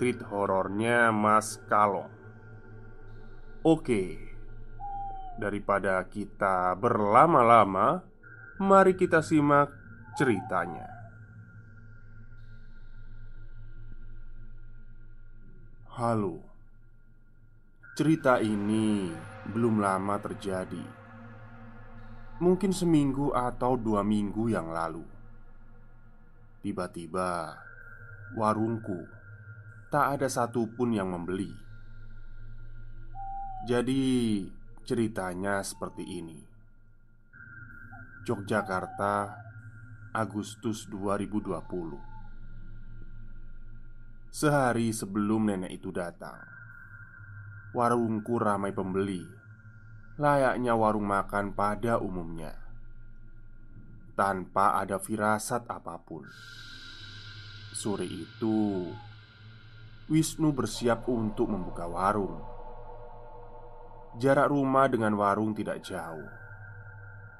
treat horornya Mas Kalong Oke Daripada kita berlama-lama Mari kita simak ceritanya. Halo. Cerita ini belum lama terjadi. Mungkin seminggu atau dua minggu yang lalu. Tiba-tiba Warungku tak ada satupun yang membeli. Jadi, ceritanya seperti ini: Yogyakarta, Agustus 2020. Sehari sebelum nenek itu datang, warungku ramai pembeli, layaknya warung makan pada umumnya, tanpa ada firasat apa pun. Sore itu, Wisnu bersiap untuk membuka warung. Jarak rumah dengan warung tidak jauh,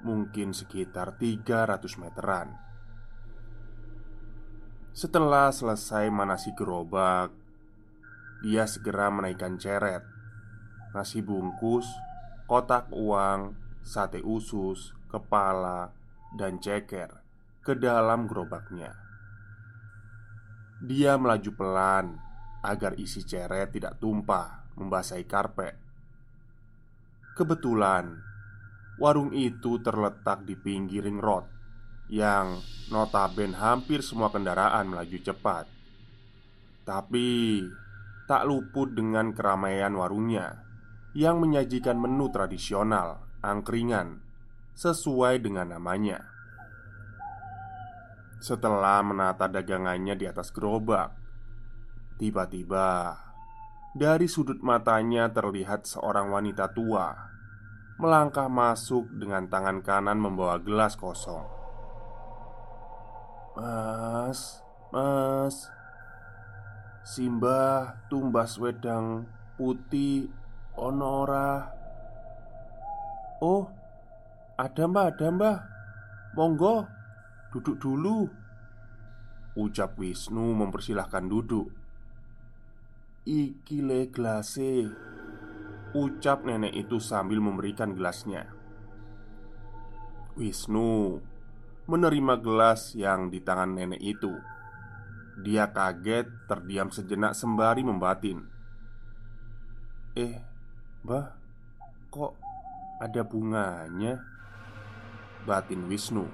mungkin sekitar 300 meteran. Setelah selesai manasi gerobak, dia segera menaikkan ceret, nasi bungkus, kotak uang, sate usus, kepala, dan ceker ke dalam gerobaknya. Dia melaju pelan agar isi ceret tidak tumpah membasahi karpet. Kebetulan, warung itu terletak di pinggir ring road yang notaben hampir semua kendaraan melaju cepat. Tapi tak luput dengan keramaian warungnya yang menyajikan menu tradisional angkringan sesuai dengan namanya. Setelah menata dagangannya di atas gerobak, Tiba-tiba, dari sudut matanya terlihat seorang wanita tua melangkah masuk dengan tangan kanan membawa gelas kosong. "Mas, Mas, Simbah tumbas wedang putih onora." "Oh, ada mbah, ada mbah. Monggo, duduk dulu." Ucap Wisnu mempersilahkan duduk Iki le glase. Ucap nenek itu sambil memberikan gelasnya. Wisnu menerima gelas yang di tangan nenek itu. Dia kaget terdiam sejenak sembari membatin. Eh, bah, kok ada bunganya? Batin Wisnu.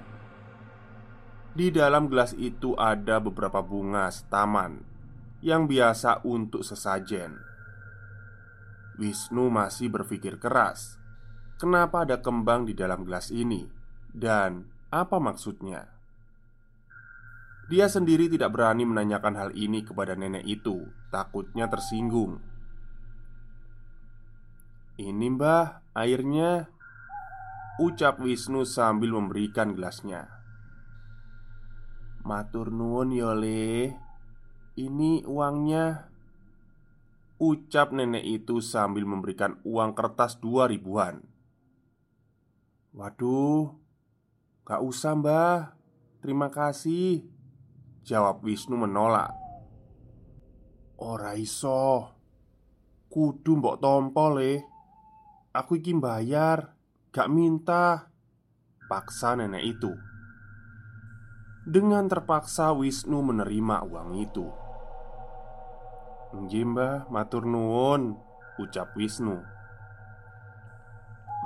Di dalam gelas itu ada beberapa bunga setaman yang biasa untuk sesajen. Wisnu masih berpikir keras, kenapa ada kembang di dalam gelas ini dan apa maksudnya. Dia sendiri tidak berani menanyakan hal ini kepada nenek itu, takutnya tersinggung. "Ini, Mbah, airnya." Ucap Wisnu sambil memberikan gelasnya Matur nuwun yole Ini uangnya. Ucap nenek itu sambil memberikan uang kertas dua ribuan. Waduh Gak usah mbah. Terima kasih. Jawab Wisnu menolak. Ora iso. Kudu mbok tompol le. Aku iki bayar Gak minta. Paksa nenek itu. Dengan terpaksa Wisnu menerima uang itu Nggih mbah, matur nuwun Ucap Wisnu.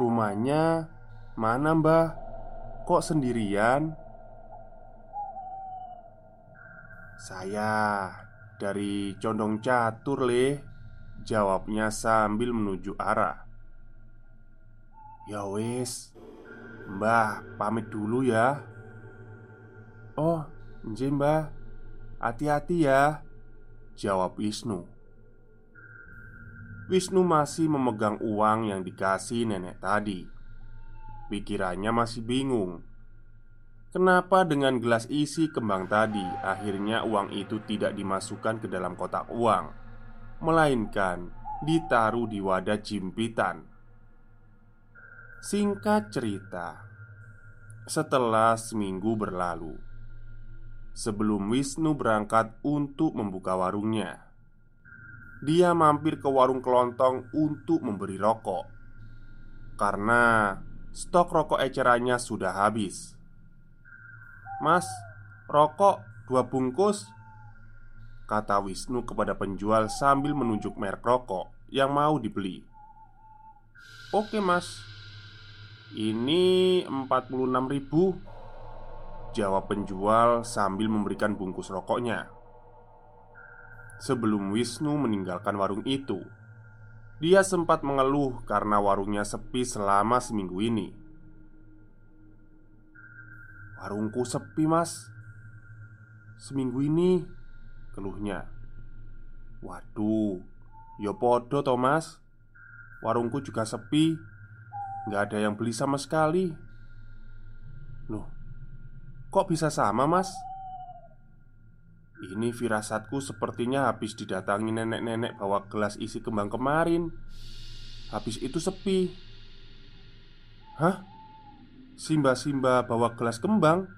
Rumahnya mana mbah? Kok sendirian? Saya dari Condong Catur le. Jawabnya sambil menuju arah. Ya wis. Mbah pamit dulu ya. Oh nje mbah. Hati-hati ya Jawab Wisnu. Wisnu masih memegang uang yang dikasih nenek tadi. Pikirannya masih bingung. Kenapa dengan gelas isi kembang tadi Akhirnya uang itu tidak dimasukkan ke dalam kotak uang Melainkan ditaruh di wadah jimpitan? Singkat cerita Setelah seminggu berlalu Sebelum Wisnu berangkat untuk membuka warungnya. Dia mampir ke warung kelontong untuk memberi rokok. Karena stok rokok ecerannya sudah habis. Mas, rokok dua bungkus Kata Wisnu kepada penjual sambil menunjuk merek rokok yang mau dibeli. Oke mas. Ini 46 ribu Jawab penjual sambil memberikan bungkus rokoknya. Sebelum Wisnu meninggalkan warung itu Dia sempat mengeluh karena warungnya sepi selama seminggu ini. Warungku sepi mas. Seminggu ini Keluhnya. Waduh Ya podo Thomas Warungku juga sepi. Nggak ada yang beli sama sekali Kok bisa sama mas? Ini firasatku sepertinya habis didatangi nenek-nenek bawa gelas isi kembang kemarin Habis itu sepi Hah? Simba-simba bawa gelas kembang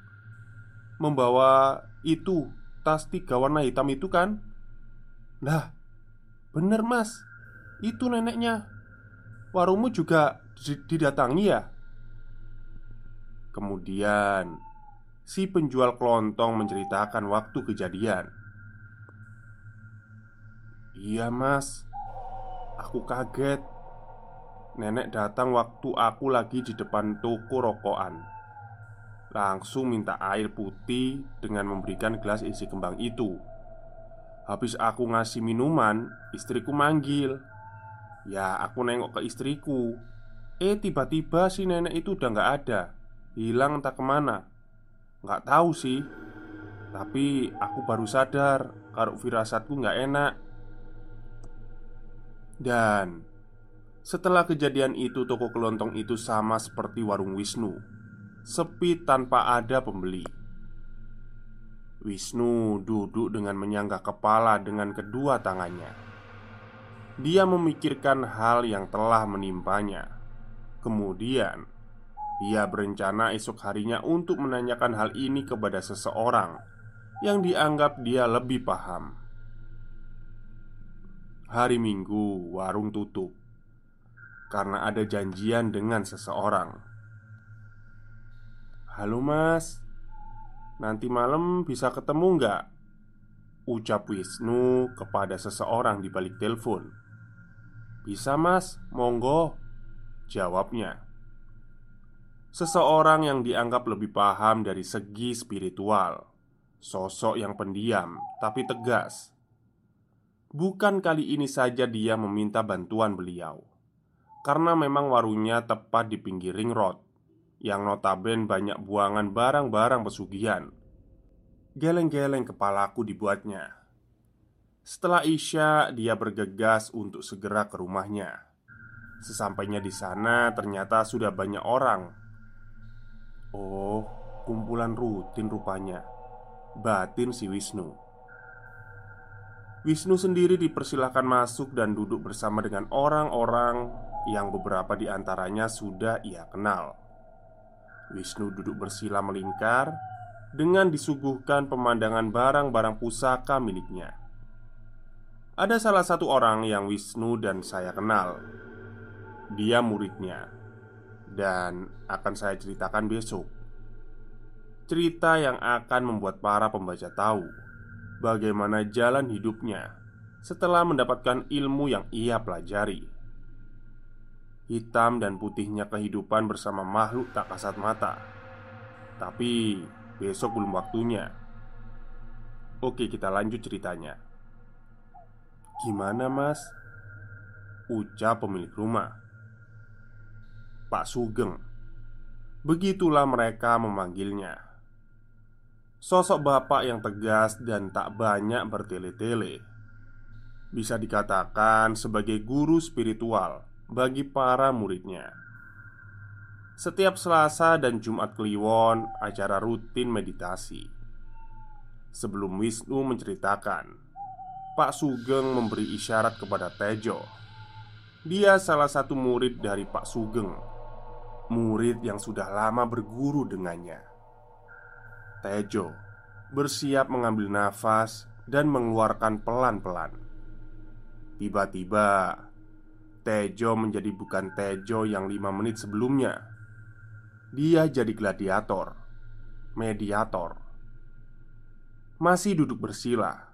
Membawa itu Tas tiga warna hitam itu kan? Nah Bener mas Itu neneknya Warungmu juga didatangi ya? Kemudian Si penjual kelontong menceritakan waktu kejadian. Iya mas. Aku kaget. Nenek datang waktu aku lagi di depan toko rokokan. Langsung minta air putih dengan memberikan gelas isi kembang itu. Habis aku ngasih minuman, istriku manggil. Ya aku nengok ke istriku. Eh tiba-tiba si nenek itu udah gak ada. Hilang entah ke mana Nggak tahu sih. Tapi aku baru sadar Kalau firasatku nggak enak. Dan Setelah kejadian itu Toko kelontong itu sama seperti warung Wisnu. Sepi tanpa ada pembeli. Wisnu duduk dengan menyanggah kepala dengan kedua tangannya. Dia memikirkan hal yang telah menimpanya. Kemudian dia berencana esok harinya untuk menanyakan hal ini kepada seseorang yang dianggap dia lebih paham. Hari Minggu, warung tutup karena ada janjian dengan seseorang. "Halo, Mas, nanti malam bisa ketemu nggak?" ucap Wisnu kepada seseorang di balik telepon. "Bisa, Mas, monggo," jawabnya seseorang yang dianggap lebih paham dari segi spiritual, sosok yang pendiam tapi tegas. Bukan kali ini saja dia meminta bantuan beliau, karena memang warungnya tepat di pinggir ring road yang notaben banyak buangan barang-barang pesugihan. Geleng-geleng kepalaku dibuatnya. Setelah Isya, dia bergegas untuk segera ke rumahnya. Sesampainya di sana, ternyata sudah banyak orang Oh, kumpulan rutin rupanya. Batin si Wisnu. Wisnu sendiri dipersilahkan masuk dan duduk bersama dengan orang-orang yang beberapa di antaranya sudah ia kenal. Wisnu duduk bersila melingkar dengan disuguhkan pemandangan barang-barang pusaka miliknya. Ada salah satu orang yang Wisnu dan saya kenal. Dia muridnya, dan akan saya ceritakan besok. Cerita yang akan membuat para pembaca tahu bagaimana jalan hidupnya setelah mendapatkan ilmu yang ia pelajari. Hitam dan putihnya kehidupan bersama makhluk tak kasat mata. Tapi besok belum waktunya. Oke, kita lanjut ceritanya. Gimana, Mas? Ucap pemilik rumah. Pak Sugeng. Begitulah mereka memanggilnya. Sosok bapak yang tegas dan tak banyak bertele-tele. Bisa dikatakan sebagai guru spiritual bagi para muridnya. Setiap Selasa dan Jumat Kliwon acara rutin meditasi. Sebelum Wisnu menceritakan Pak Sugeng memberi isyarat kepada Tejo. Dia salah satu murid dari Pak Sugeng Murid yang sudah lama berguru dengannya Tejo bersiap mengambil nafas dan mengeluarkan pelan-pelan. Tiba-tiba, Tejo menjadi bukan Tejo yang lima menit sebelumnya. Dia jadi gladiator, mediator. Masih duduk bersila,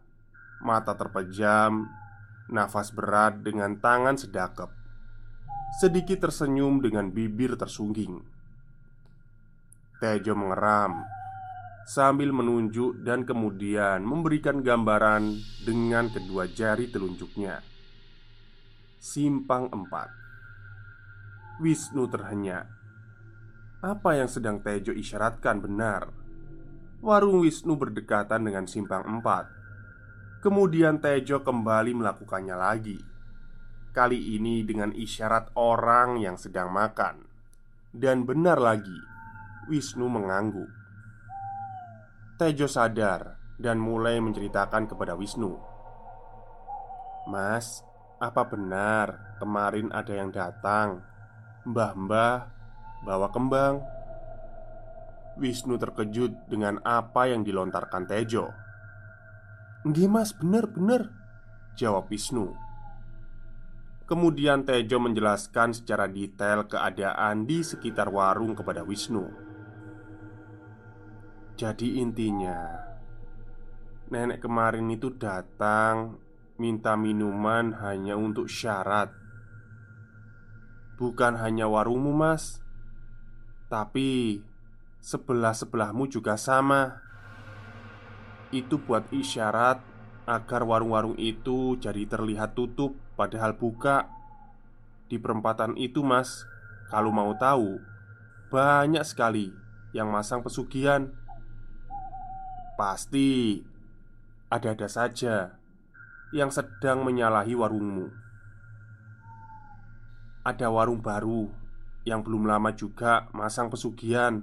mata terpejam, nafas berat dengan tangan sedakep. Sedikit tersenyum dengan bibir tersungging. Tejo mengeram sambil menunjuk dan kemudian memberikan gambaran dengan kedua jari telunjuknya. Simpang empat Wisnu terhenyak. Apa yang sedang Tejo isyaratkan benar. Warung Wisnu berdekatan dengan simpang empat. Kemudian Tejo kembali melakukannya lagi. Kali ini dengan isyarat orang yang sedang makan. Dan benar lagi, Wisnu mengangguk. Tejo sadar dan mulai menceritakan kepada Wisnu. Mas, apa benar kemarin ada yang datang? Mbah-mbah bawa kembang. Wisnu terkejut dengan apa yang dilontarkan Tejo. Nggih mas, benar-benar Jawab Wisnu Kemudian Tejo menjelaskan secara detail keadaan di sekitar warung kepada Wisnu. Jadi intinya Nenek kemarin itu datang Minta minuman hanya untuk syarat. Bukan hanya warungmu mas Tapi Sebelah-sebelahmu juga sama. Itu buat isyarat Agar warung-warung itu jadi terlihat tutup Padahal buka Di perempatan itu mas Kalau mau tahu Banyak sekali Yang masang pesugihan Pasti ada-ada saja yang sedang menyalahi warungmu. Ada warung baru yang belum lama juga masang pesugihan,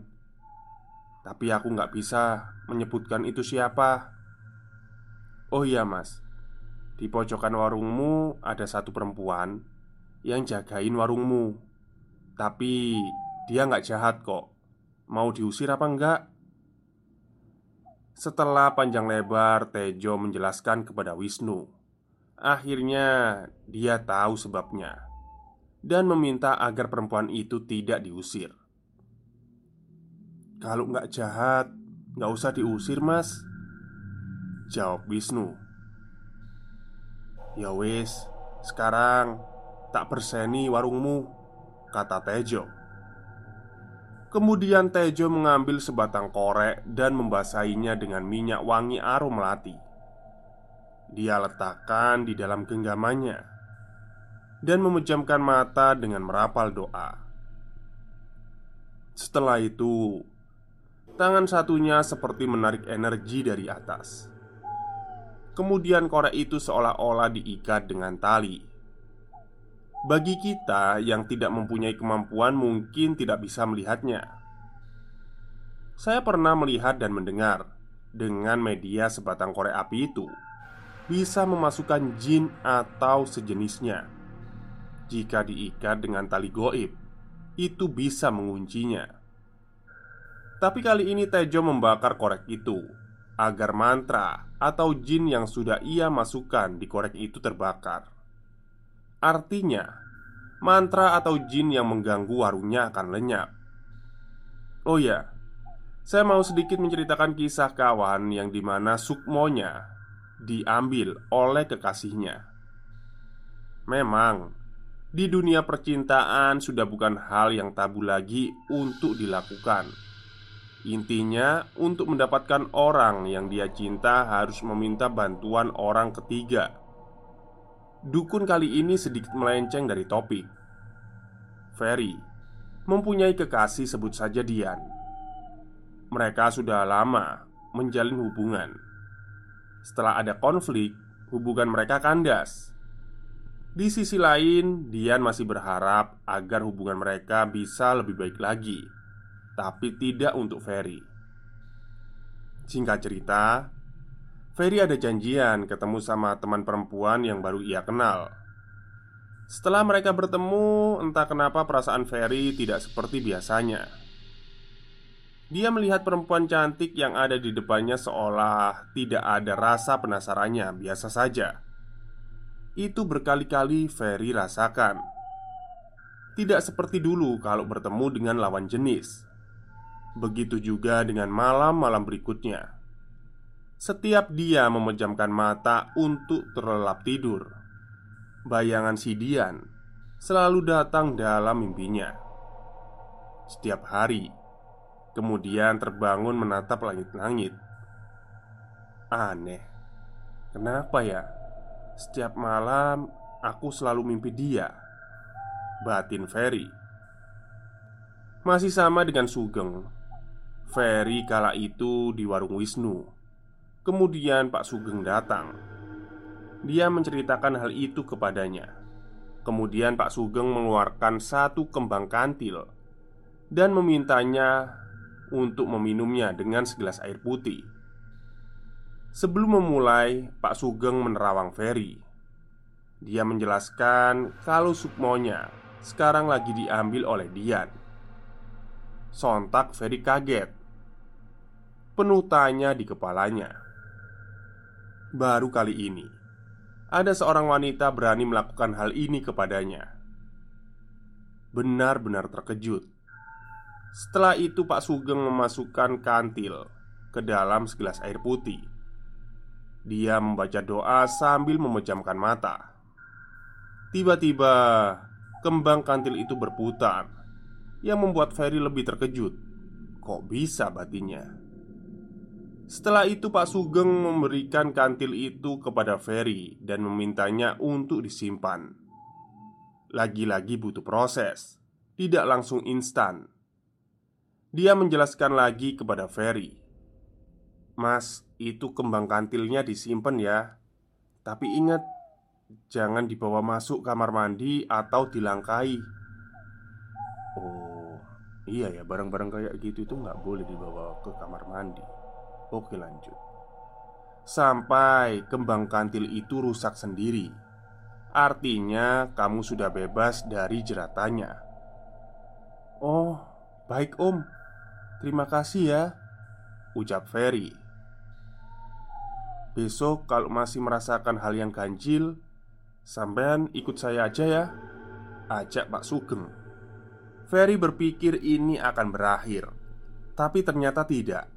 tapi aku nggak bisa menyebutkan itu siapa. Oh iya, Mas, di pojokan warungmu ada satu perempuan yang jagain warungmu, tapi dia nggak jahat kok. Mau diusir apa enggak? Setelah panjang lebar Tejo menjelaskan kepada Wisnu Akhirnya dia tahu sebabnya Dan meminta agar perempuan itu tidak diusir Kalau nggak jahat nggak usah diusir mas Jawab Wisnu Ya wis Sekarang Tak berseni warungmu Kata Tejo Kemudian Tejo mengambil sebatang korek dan membasahinya dengan minyak wangi arum melati. Dia letakkan di dalam genggamannya dan memejamkan mata dengan merapal doa. Setelah itu, tangan satunya seperti menarik energi dari atas. Kemudian korek itu seolah-olah diikat dengan tali. Bagi kita yang tidak mempunyai kemampuan, mungkin tidak bisa melihatnya. Saya pernah melihat dan mendengar dengan media sebatang korek api itu bisa memasukkan jin atau sejenisnya. Jika diikat dengan tali goib, itu bisa menguncinya. Tapi kali ini Tejo membakar korek itu agar mantra atau jin yang sudah ia masukkan di korek itu terbakar. Artinya, mantra atau jin yang mengganggu warungnya akan lenyap. Oh ya, saya mau sedikit menceritakan kisah kawan yang di mana sukmonya diambil oleh kekasihnya. Memang, di dunia percintaan sudah bukan hal yang tabu lagi untuk dilakukan Intinya, untuk mendapatkan orang yang dia cinta harus meminta bantuan orang ketiga. Dukun kali ini sedikit melenceng dari topik. Ferry mempunyai kekasih sebut saja Dian. Mereka sudah lama menjalin hubungan. Setelah ada konflik, hubungan mereka kandas. Di sisi lain, Dian masih berharap agar hubungan mereka bisa lebih baik lagi tapi tidak untuk Ferry. Singkat cerita, Ferry ada janjian ketemu sama teman perempuan yang baru ia kenal. Setelah mereka bertemu, entah kenapa perasaan Ferry tidak seperti biasanya. Dia melihat perempuan cantik yang ada di depannya seolah tidak ada rasa penasarannya, biasa saja. Itu berkali-kali Ferry rasakan. Tidak seperti dulu kalau bertemu dengan lawan jenis. Begitu juga dengan malam-malam berikutnya. Setiap dia memejamkan mata untuk terlelap tidur, bayangan si Dian selalu datang dalam mimpinya. Setiap hari, kemudian terbangun menatap langit-langit. Aneh, kenapa ya? Setiap malam aku selalu mimpi dia. Batin Ferry masih sama dengan Sugeng Ferry kala itu di warung Wisnu. Kemudian Pak Sugeng datang. Dia menceritakan hal itu kepadanya. Kemudian Pak Sugeng mengeluarkan satu kembang kantil Dan memintanya untuk meminumnya dengan segelas air putih. Sebelum memulai, Pak Sugeng menerawang Ferry. Dia menjelaskan kalau sukmonya sekarang lagi diambil oleh Dian. Sontak Ferry kaget Penuh tanya di kepalanya. Baru kali ini Ada seorang wanita berani melakukan hal ini kepadanya. Benar-benar terkejut. Setelah itu Pak Sugeng memasukkan kantil Ke dalam segelas air putih. Dia membaca doa sambil memejamkan mata. Tiba-tiba Kembang kantil itu berputar yang membuat Ferry lebih terkejut. Kok bisa batinnya? Setelah itu Pak Sugeng memberikan kantil itu kepada Ferry dan memintanya untuk disimpan. Lagi-lagi butuh proses, tidak langsung instan. Dia menjelaskan lagi kepada Ferry, "Mas, itu kembang kantilnya disimpan ya. Tapi ingat, jangan dibawa masuk kamar mandi atau dilangkai." Oh, Iya ya, barang-barang kayak gitu itu nggak boleh dibawa ke kamar mandi Oke lanjut. Sampai kembang kantil itu rusak sendiri. Artinya kamu sudah bebas dari jeratannya. Oh, baik om. Terima kasih ya Ucap Ferry. Besok kalau masih merasakan hal yang ganjil Sampean ikut saya aja ya Ajak Pak Sugeng. Ferry berpikir ini akan berakhir, tapi ternyata tidak.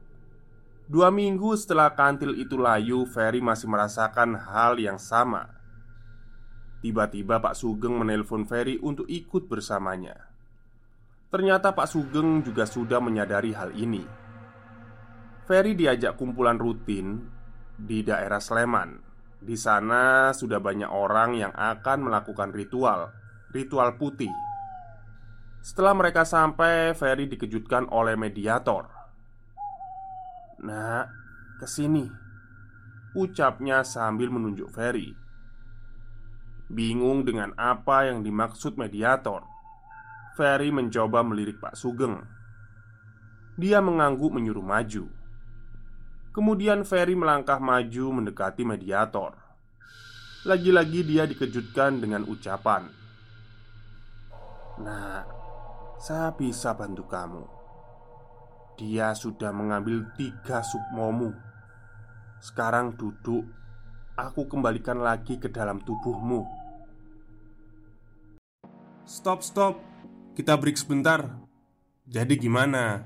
Dua minggu setelah kantil itu layu, Ferry masih merasakan hal yang sama. Tiba-tiba Pak Sugeng menelpon Ferry untuk ikut bersamanya. Ternyata Pak Sugeng juga sudah menyadari hal ini. Ferry diajak kumpulan rutin di daerah Sleman. Di sana sudah banyak orang yang akan melakukan ritual, ritual putih setelah mereka sampai, Ferry dikejutkan oleh mediator. Nah, ke sini Ucapnya sambil menunjuk Ferry Bingung dengan apa yang dimaksud mediator Ferry mencoba melirik Pak Sugeng Dia mengangguk menyuruh maju. Kemudian Ferry melangkah maju mendekati mediator. Lagi-lagi dia dikejutkan dengan ucapan, "Nah, saya bisa bantu kamu. Dia sudah mengambil tiga sukmomu. Sekarang duduk, aku kembalikan lagi ke dalam tubuhmu." Stop, stop, kita break sebentar. Jadi, gimana?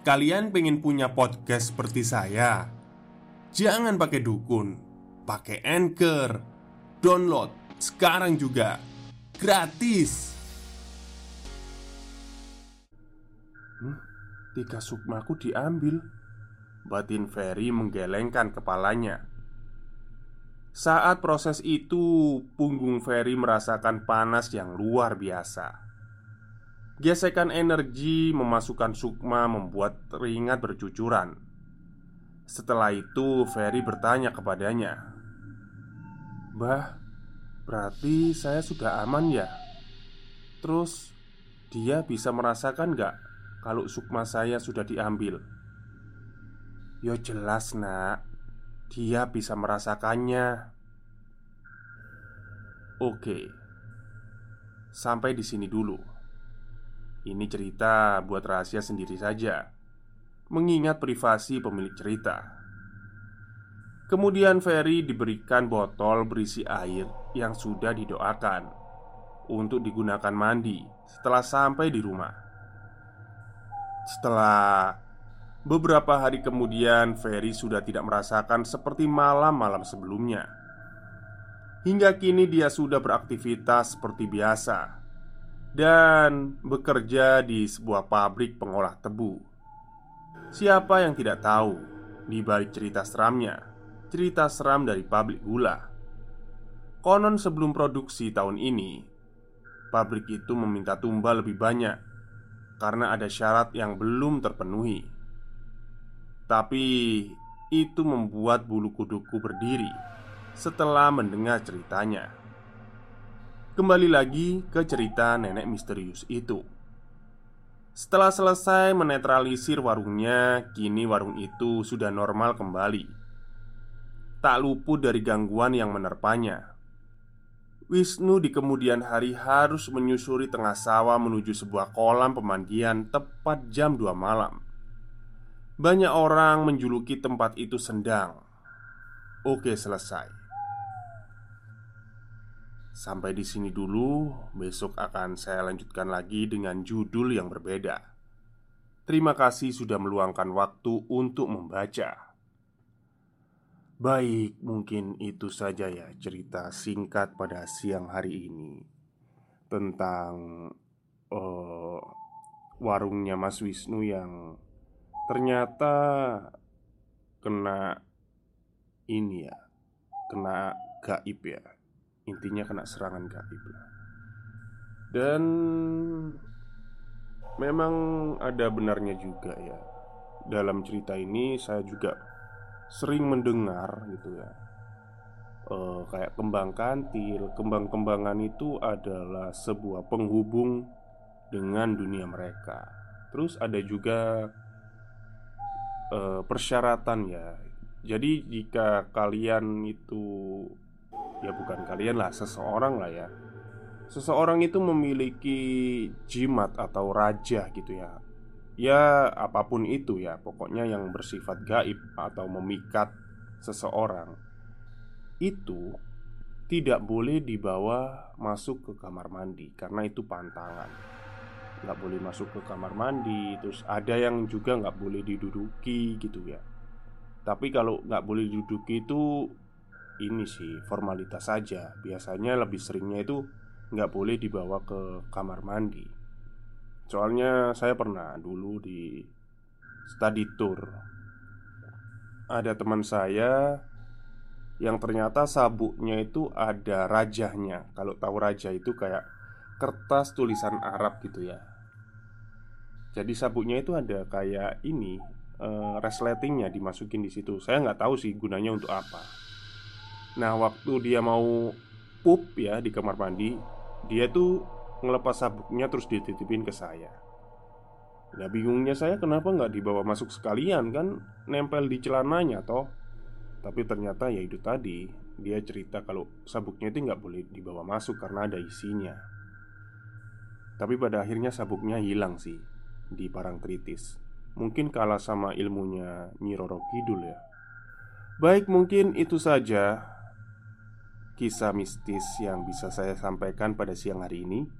Kalian pengen punya podcast seperti saya? Jangan pakai dukun, pakai anchor, download sekarang juga gratis. Tiga sukmaku diambil. Batin Ferry menggelengkan kepalanya. Saat proses itu, punggung Ferry merasakan panas yang luar biasa. Gesekan energi memasukkan Sukma membuat teringat bercucuran. Setelah itu, Ferry bertanya kepadanya, "Bah, berarti saya sudah aman ya? Terus, dia bisa merasakan gak kalau Sukma saya sudah diambil?" Yo jelas nak. Dia bisa merasakannya. Oke. Sampai di sini dulu. Ini cerita buat rahasia sendiri saja. Mengingat privasi pemilik cerita. Kemudian Ferry diberikan botol berisi air yang sudah didoakan Untuk digunakan mandi setelah sampai di rumah Setelah beberapa hari kemudian Ferry sudah tidak merasakan seperti malam-malam sebelumnya Hingga kini dia sudah beraktivitas seperti biasa dan bekerja di sebuah pabrik pengolah tebu. Siapa yang tidak tahu di balik cerita seramnya, cerita seram dari pabrik gula. Konon sebelum produksi tahun ini, pabrik itu meminta tumbal lebih banyak karena ada syarat yang belum terpenuhi. Tapi itu membuat bulu kuduku berdiri setelah mendengar ceritanya. Kembali lagi ke cerita nenek misterius itu. Setelah selesai menetralisir warungnya, kini warung itu sudah normal kembali. Tak luput dari gangguan yang menerpanya. Wisnu di kemudian hari harus menyusuri tengah sawah menuju sebuah kolam pemandian tepat jam 2 malam. Banyak orang menjuluki tempat itu sendang. Oke, selesai. Sampai di sini dulu, besok akan saya lanjutkan lagi dengan judul yang berbeda. Terima kasih sudah meluangkan waktu untuk membaca. Baik, mungkin itu saja ya cerita singkat pada siang hari ini tentang uh, warungnya Mas Wisnu yang ternyata kena ini ya, kena gaib ya. Intinya kena serangan gaib Dan Memang ada benarnya juga ya. Dalam cerita ini saya juga sering mendengar gitu ya uh, Kayak kembang kantil Kembang-kembangan itu adalah sebuah penghubung dengan dunia mereka Terus ada juga uh, persyaratan ya Jadi jika kalian itu ya bukan kalian lah, seseorang lah ya. Seseorang itu memiliki jimat atau raja gitu ya. Ya, apa pun itu ya, pokoknya yang bersifat gaib atau memikat seseorang itu tidak boleh dibawa masuk ke kamar mandi karena itu pantangan. Nggak boleh masuk ke kamar mandi, terus ada yang juga nggak boleh diduduki gitu ya. Tapi kalau nggak boleh diduduki itu ini sih formalitas saja Biasanya lebih seringnya itu nggak boleh dibawa ke kamar mandi Soalnya saya pernah dulu di study tour Ada teman saya yang ternyata sabuknya itu ada rajahnya Kalau tahu raja itu kayak kertas tulisan Arab gitu ya Jadi sabuknya itu ada kayak ini uh, resletingnya dimasukin di situ. Saya nggak tahu sih gunanya untuk apa. Nah waktu dia mau pup ya di kamar mandi Dia tuh ngelepas sabuknya terus dititipin ke saya. Nah bingungnya saya kenapa nggak dibawa masuk sekalian kan? Nempel di celananya toh. Tapi ternyata ya itu tadi Dia cerita kalau sabuknya itu nggak boleh dibawa masuk karena ada isinya. Tapi pada akhirnya sabuknya hilang sih Di Parangtritis Mungkin kalah sama ilmunya Nyi Roro Kidul ya. Baik mungkin itu saja Kisah mistis yang bisa saya sampaikan pada siang hari ini